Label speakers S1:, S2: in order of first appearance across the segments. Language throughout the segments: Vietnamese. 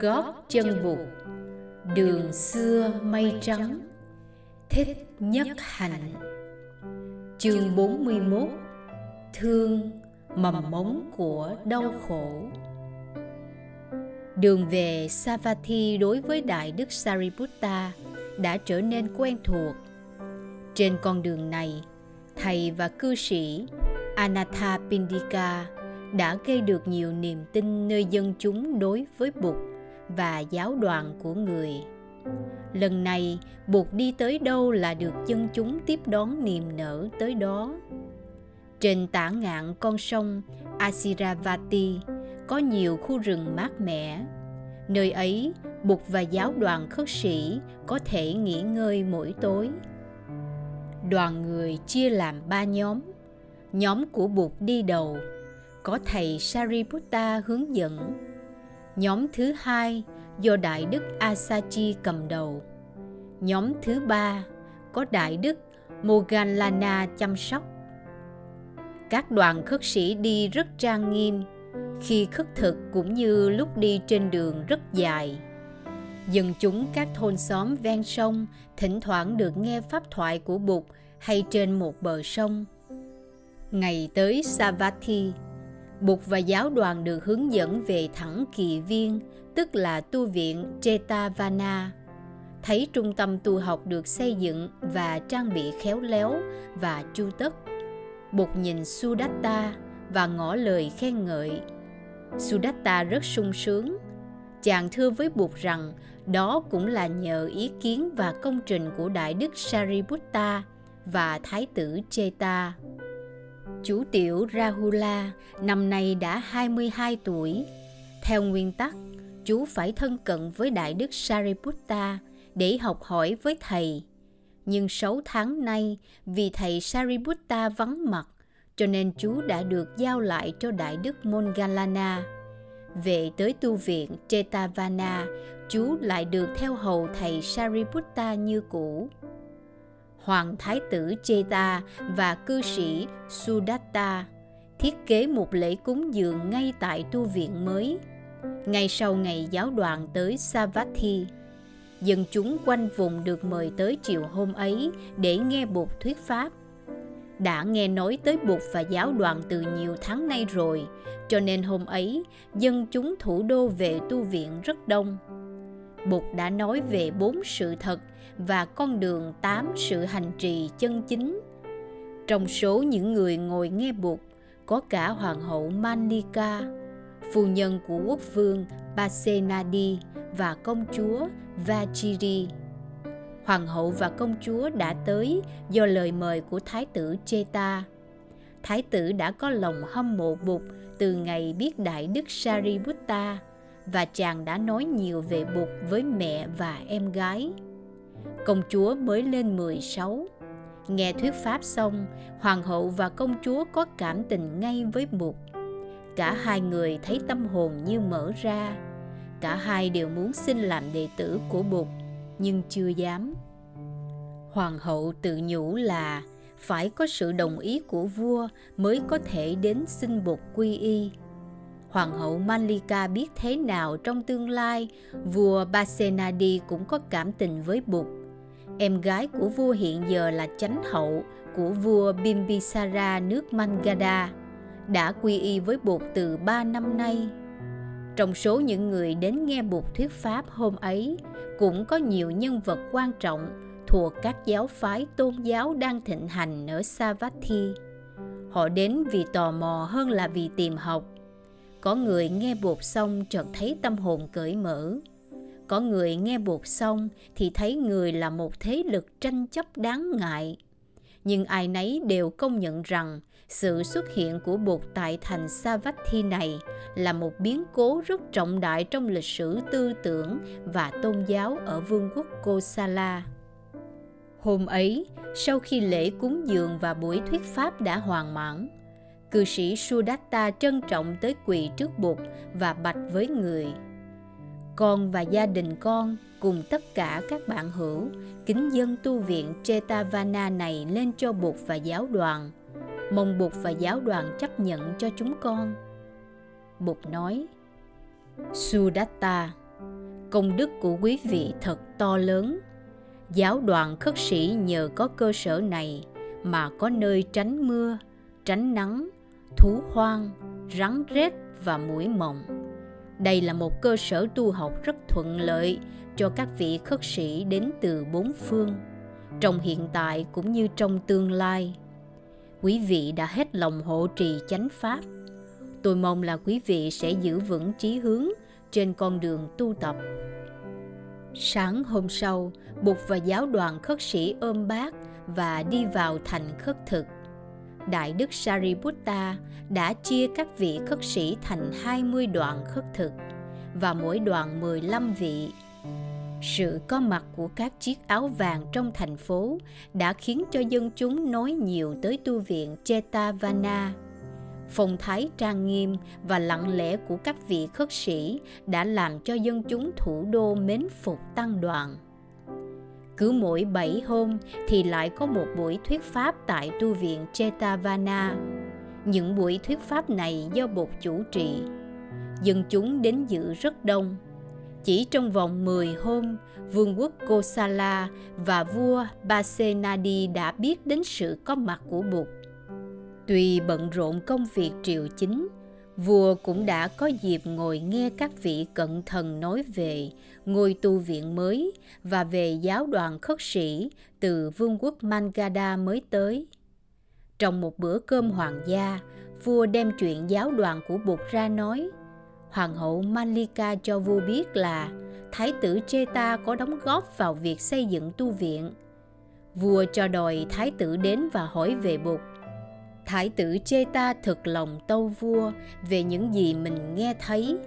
S1: gót chân bụt. Đường xưa mây trắng, thích nhất hạnh. Chương 41 thương mầm mống của đau khổ. Đường về Savatthi đối với đại đức Sariputta đã trở nên quen thuộc. Trên con đường này, thầy và cư sĩ Anatha Pindika đã gây được nhiều niềm tin nơi dân chúng đối với Bụt và giáo đoàn của người. Lần này, buộc đi tới đâu là được dân chúng tiếp đón niềm nở tới đó. Trên tả ngạn con sông Asiravati có nhiều khu rừng mát mẻ. Nơi ấy, bục và giáo đoàn khất sĩ có thể nghỉ ngơi mỗi tối. Đoàn người chia làm ba nhóm. Nhóm của bục đi đầu, có thầy Sariputta hướng dẫn. Nhóm thứ hai do Đại Đức Asachi cầm đầu. Nhóm thứ ba có Đại Đức Moganlana chăm sóc. Các đoàn khất sĩ đi rất trang nghiêm, khi khất thực cũng như lúc đi trên đường rất dài. Dân chúng các thôn xóm ven sông thỉnh thoảng được nghe pháp thoại của Bụt hay trên một bờ sông. Ngày tới Savatthi, Bụt và giáo đoàn được hướng dẫn về thẳng kỳ viên, tức là tu viện Jetavana. Thấy trung tâm tu học được xây dựng và trang bị khéo léo và chu tất. Bụt nhìn Sudatta và ngỏ lời khen ngợi. Sudatta rất sung sướng. Chàng thưa với Bụt rằng đó cũng là nhờ ý kiến và công trình của Đại Đức Sariputta và Thái tử Cheta. Chú tiểu Rahula năm nay đã 22 tuổi. Theo nguyên tắc, chú phải thân cận với Đại Đức Sariputta để học hỏi với thầy. Nhưng 6 tháng nay, vì thầy Sariputta vắng mặt, cho nên chú đã được giao lại cho Đại Đức Mongalana. Về tới tu viện Chetavana, chú lại được theo hầu thầy Sariputta như cũ hoàng thái tử Cheta và cư sĩ Sudatta thiết kế một lễ cúng dường ngay tại tu viện mới. Ngay sau ngày giáo đoàn tới Savatthi, dân chúng quanh vùng được mời tới chiều hôm ấy để nghe bột thuyết pháp. Đã nghe nói tới bột và giáo đoàn từ nhiều tháng nay rồi, cho nên hôm ấy dân chúng thủ đô về tu viện rất đông Bụt đã nói về bốn sự thật và con đường tám sự hành trì chân chính. Trong số những người ngồi nghe Bụt có cả Hoàng hậu Manika, phu nhân của quốc vương Pasenadi và công chúa Vajiri. Hoàng hậu và công chúa đã tới do lời mời của Thái tử Cheta. Thái tử đã có lòng hâm mộ Bụt từ ngày biết Đại Đức Sariputta và chàng đã nói nhiều về Bụt với mẹ và em gái. Công chúa mới lên 16. Nghe thuyết pháp xong, hoàng hậu và công chúa có cảm tình ngay với Bụt. Cả hai người thấy tâm hồn như mở ra. Cả hai đều muốn xin làm đệ tử của Bụt, nhưng chưa dám. Hoàng hậu tự nhủ là phải có sự đồng ý của vua mới có thể đến xin Bụt quy y Hoàng hậu Malika biết thế nào trong tương lai, vua Basenadi cũng có cảm tình với Bụt. Em gái của vua hiện giờ là chánh hậu của vua Bimbisara nước Mangada, đã quy y với Bụt từ ba năm nay. Trong số những người đến nghe Bụt thuyết pháp hôm ấy, cũng có nhiều nhân vật quan trọng thuộc các giáo phái tôn giáo đang thịnh hành ở Savatthi. Họ đến vì tò mò hơn là vì tìm học có người nghe bột xong chợt thấy tâm hồn cởi mở. Có người nghe bột xong thì thấy người là một thế lực tranh chấp đáng ngại. Nhưng ai nấy đều công nhận rằng sự xuất hiện của bột tại thành Savatthi này là một biến cố rất trọng đại trong lịch sử tư tưởng và tôn giáo ở vương quốc Kosala. Hôm ấy, sau khi lễ cúng dường và buổi thuyết pháp đã hoàn mãn, cư sĩ Sudatta trân trọng tới quỳ trước Bụt và bạch với người. Con và gia đình con cùng tất cả các bạn hữu kính dân tu viện Chetavana này lên cho Bụt và giáo đoàn. Mong Bụt và giáo đoàn chấp nhận cho chúng con. Bụt nói, Sudatta, công đức của quý vị thật to lớn giáo đoàn khất sĩ nhờ có cơ sở này mà có nơi tránh mưa tránh nắng thú hoang, rắn rết và mũi mộng đây là một cơ sở tu học rất thuận lợi cho các vị khất sĩ đến từ bốn phương, trong hiện tại cũng như trong tương lai. Quý vị đã hết lòng hộ trì chánh pháp. Tôi mong là quý vị sẽ giữ vững trí hướng trên con đường tu tập. Sáng hôm sau, bụt và giáo đoàn khất sĩ ôm bác và đi vào thành khất thực đại đức sariputta đã chia các vị khất sĩ thành 20 đoạn khất thực và mỗi đoạn 15 vị sự có mặt của các chiếc áo vàng trong thành phố đã khiến cho dân chúng nói nhiều tới tu viện Chetavana. Phong thái trang nghiêm và lặng lẽ của các vị khất sĩ đã làm cho dân chúng thủ đô mến phục tăng đoàn. Cứ mỗi bảy hôm thì lại có một buổi thuyết pháp tại tu viện Chetavana. Những buổi thuyết pháp này do Bột chủ trì. Dân chúng đến dự rất đông – chỉ trong vòng 10 hôm, vương quốc Kosala và vua Basenadi đã biết đến sự có mặt của Bụt. Tuy bận rộn công việc triều chính, vua cũng đã có dịp ngồi nghe các vị cận thần nói về ngôi tu viện mới và về giáo đoàn khất sĩ từ vương quốc Mangada mới tới. Trong một bữa cơm hoàng gia, vua đem chuyện giáo đoàn của Bụt ra nói – Hoàng hậu Malika cho vua biết là Thái tử Cheta có đóng góp vào việc xây dựng tu viện. Vua cho đòi Thái tử đến và hỏi về Bụt. Thái tử Cheta thực lòng tâu vua về những gì mình nghe thấy.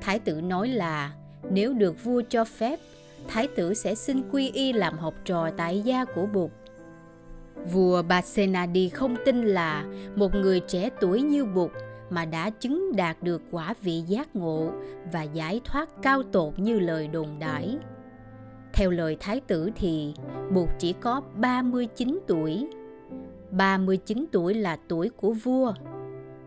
S1: Thái tử nói là nếu được vua cho phép, Thái tử sẽ xin quy y làm học trò tại gia của Bụt. Vua Basenadi không tin là một người trẻ tuổi như Bụt mà đã chứng đạt được quả vị giác ngộ và giải thoát cao tột như lời đồn đãi. Theo lời thái tử thì Bụt chỉ có 39 tuổi. 39 tuổi là tuổi của vua.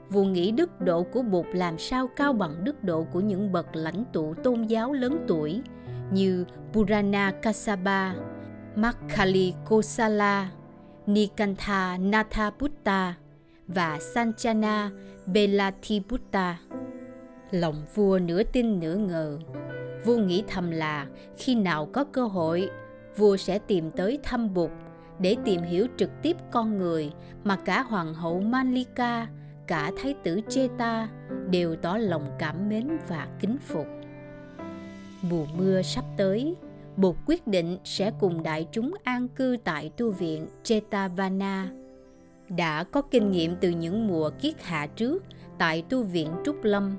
S1: Vua nghĩ đức độ của Bụt làm sao cao bằng đức độ của những bậc lãnh tụ tôn giáo lớn tuổi như Purana Kassapa, Makkali Kosala, Nikantha Nathaputta và Sanchana Belatiputta. Lòng vua nửa tin nửa ngờ. Vua nghĩ thầm là khi nào có cơ hội, vua sẽ tìm tới thăm Bụt để tìm hiểu trực tiếp con người mà cả hoàng hậu Manlika, cả thái tử Cheta đều tỏ lòng cảm mến và kính phục. Mùa mưa sắp tới, Bụt quyết định sẽ cùng đại chúng an cư tại tu viện Chetavana đã có kinh nghiệm từ những mùa kiết hạ trước tại tu viện Trúc Lâm.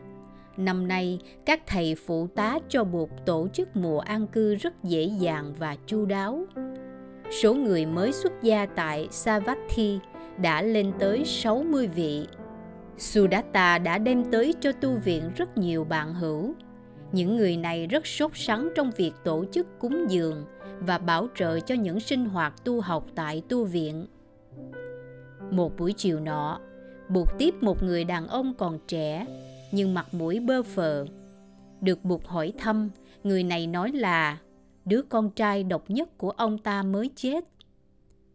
S1: Năm nay, các thầy phụ tá cho Bụt tổ chức mùa an cư rất dễ dàng và chu đáo. Số người mới xuất gia tại Savatthi đã lên tới 60 vị. Sudatta đã đem tới cho tu viện rất nhiều bạn hữu. Những người này rất sốt sắng trong việc tổ chức cúng dường và bảo trợ cho những sinh hoạt tu học tại tu viện. Một buổi chiều nọ, buộc tiếp một người đàn ông còn trẻ, nhưng mặt mũi bơ phờ. Được buộc hỏi thăm, người này nói là đứa con trai độc nhất của ông ta mới chết.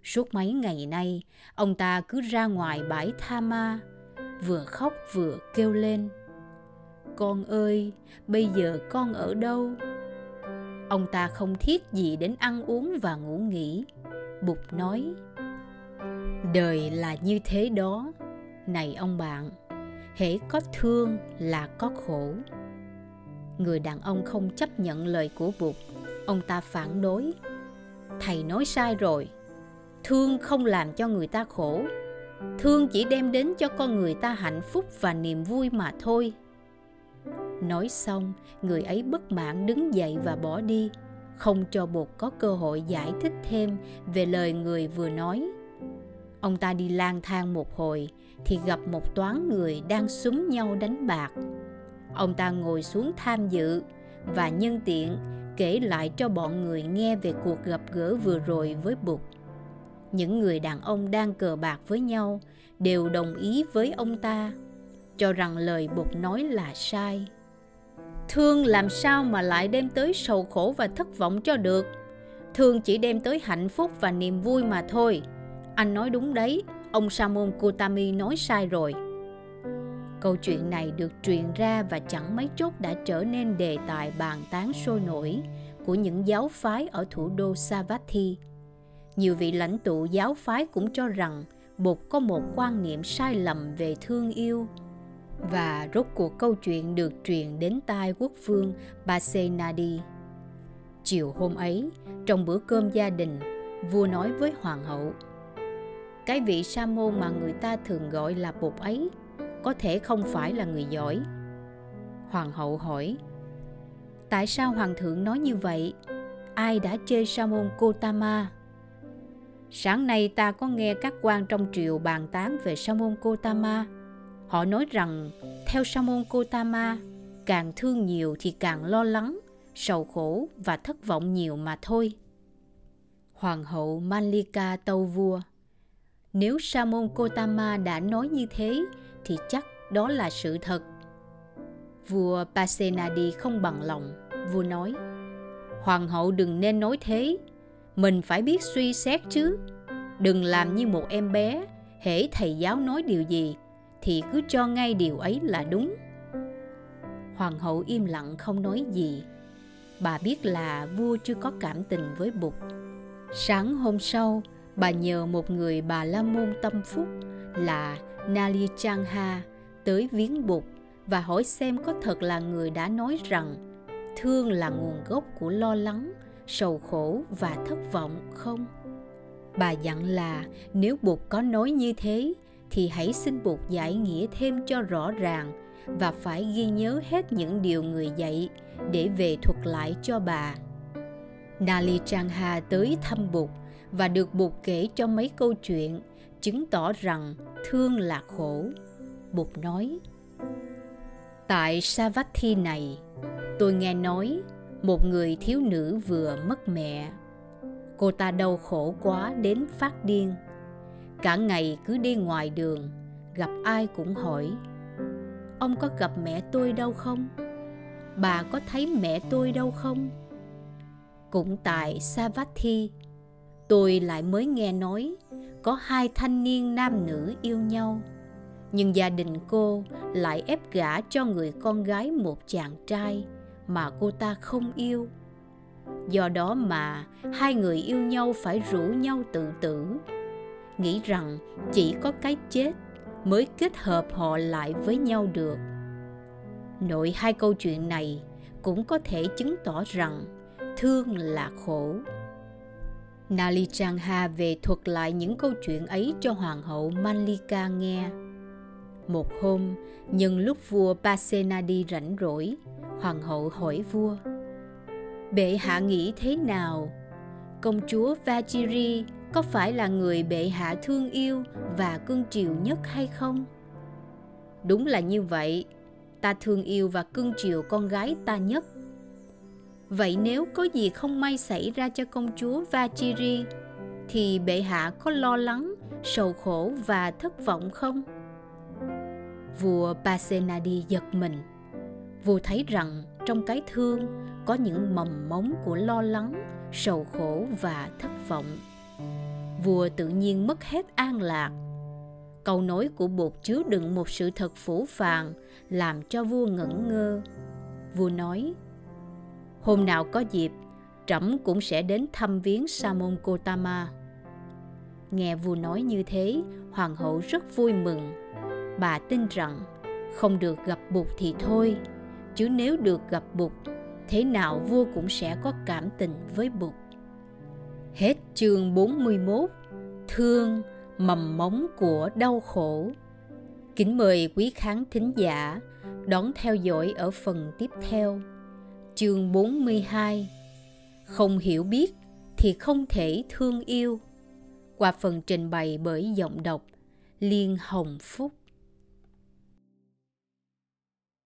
S1: Suốt mấy ngày nay, ông ta cứ ra ngoài bãi tha ma, vừa khóc vừa kêu lên. Con ơi, bây giờ con ở đâu? Ông ta không thiết gì đến ăn uống và ngủ nghỉ. Bụt nói, đời là như thế đó này ông bạn hễ có thương là có khổ người đàn ông không chấp nhận lời của bụt ông ta phản đối. Thầy nói sai rồi. Thương không làm cho người ta khổ. Thương chỉ đem đến cho con người ta hạnh phúc và niềm vui mà thôi. Nói xong, người ấy bất mãn đứng dậy và bỏ đi, không cho bột có cơ hội giải thích thêm về lời người vừa nói. Ông ta đi lang thang một hồi thì gặp một toán người đang súng nhau đánh bạc. Ông ta ngồi xuống tham dự và nhân tiện kể lại cho bọn người nghe về cuộc gặp gỡ vừa rồi với Bụt. Những người đàn ông đang cờ bạc với nhau đều đồng ý với ông ta, cho rằng lời Bụt nói là sai. thương làm sao mà lại đem tới sầu khổ và thất vọng cho được thương chỉ đem tới hạnh phúc và niềm vui mà thôi anh nói đúng đấy ông samon Kutami nói sai rồi câu chuyện này được truyền ra và chẳng mấy chốc đã trở nên đề tài bàn tán sôi nổi của những giáo phái ở thủ đô Savatthi. Nhiều vị lãnh tụ giáo phái cũng cho rằng Bụt có một quan niệm sai lầm về thương yêu và rốt cuộc câu chuyện được truyền đến tai quốc vương Basenadi. Chiều hôm ấy, trong bữa cơm gia đình, vua nói với hoàng hậu Cái vị sa môn mà người ta thường gọi là bụt ấy có thể không phải là người giỏi. Hoàng hậu hỏi Tại sao hoàng thượng nói như vậy? Ai đã chê sa môn Kotama? Sáng nay ta có nghe các quan trong triều bàn tán về sa môn Kotama. Họ nói rằng theo sa môn Kotama, càng thương nhiều thì càng lo lắng, sầu khổ và thất vọng nhiều mà thôi. Hoàng hậu Malika tâu vua Nếu sa môn Kotama đã nói như thế thì chắc đó là sự thật. Vua Pasenadi không bằng lòng, vua nói Hoàng hậu đừng nên nói thế, mình phải biết suy xét chứ. Đừng làm như một em bé, hễ thầy giáo nói điều gì thì cứ cho ngay điều ấy là đúng. Hoàng hậu im lặng không nói gì. Bà biết là vua chưa có cảm tình với Bụt. Sáng hôm sau, bà nhờ một người bà la môn tâm phúc là Nali Changha tới viếng Bụt và hỏi xem có thật là người đã nói rằng thương là nguồn gốc của lo lắng, sầu khổ và thất vọng không? Bà dặn là nếu Bụt có nói như thế thì hãy xin Bụt giải nghĩa thêm cho rõ ràng và phải ghi nhớ hết những điều người dạy để về thuật lại cho bà. Nali Changha tới thăm Bụt và được Bụt kể cho mấy câu chuyện chứng tỏ rằng thương là khổ. Bụt nói, Tại Savatthi này, tôi nghe nói một người thiếu nữ vừa mất mẹ. Cô ta đau khổ quá đến phát điên. Cả ngày cứ đi ngoài đường, gặp ai cũng hỏi, Ông có gặp mẹ tôi đâu không? Bà có thấy mẹ tôi đâu không? Cũng tại Savatthi, tôi lại mới nghe nói có hai thanh niên nam nữ yêu nhau. Nhưng gia đình cô lại ép gả cho người con gái một chàng trai mà cô ta không yêu. Do đó mà hai người yêu nhau phải rủ nhau tự tử. Nghĩ rằng chỉ có cái chết mới kết hợp họ lại với nhau được. Nội hai câu chuyện này cũng có thể chứng tỏ rằng thương là khổ. Nali Changha về thuật lại những câu chuyện ấy cho hoàng hậu Malika nghe. Một hôm, nhân lúc vua Pasenadi rảnh rỗi, hoàng hậu hỏi vua Bệ hạ nghĩ thế nào? Công chúa Vajiri có phải là người bệ hạ thương yêu và cưng chiều nhất hay không? Đúng là như vậy, ta thương yêu và cưng chiều con gái ta nhất Vậy nếu có gì không may xảy ra cho công chúa Vachiri, thì bệ hạ có lo lắng, sầu khổ và thất vọng không? Vua Pasenadi giật mình. Vua thấy rằng trong cái thương có những mầm mống của lo lắng, sầu khổ và thất vọng. Vua tự nhiên mất hết an lạc. Câu nói của bột chứa đựng một sự thật phủ phàng làm cho vua ngẩn ngơ. Vua nói, Hôm nào có dịp, trẫm cũng sẽ đến thăm viếng Sa môn Kotama. Nghe vua nói như thế, hoàng hậu rất vui mừng. Bà tin rằng không được gặp Bụt thì thôi, chứ nếu được gặp Bụt, thế nào vua cũng sẽ có cảm tình với Bụt. Hết chương 41 Thương mầm móng của đau khổ Kính mời quý khán thính giả đón theo dõi ở phần tiếp theo. Chương 42 Không hiểu biết thì không thể thương yêu. Qua phần trình bày bởi giọng đọc Liên Hồng Phúc.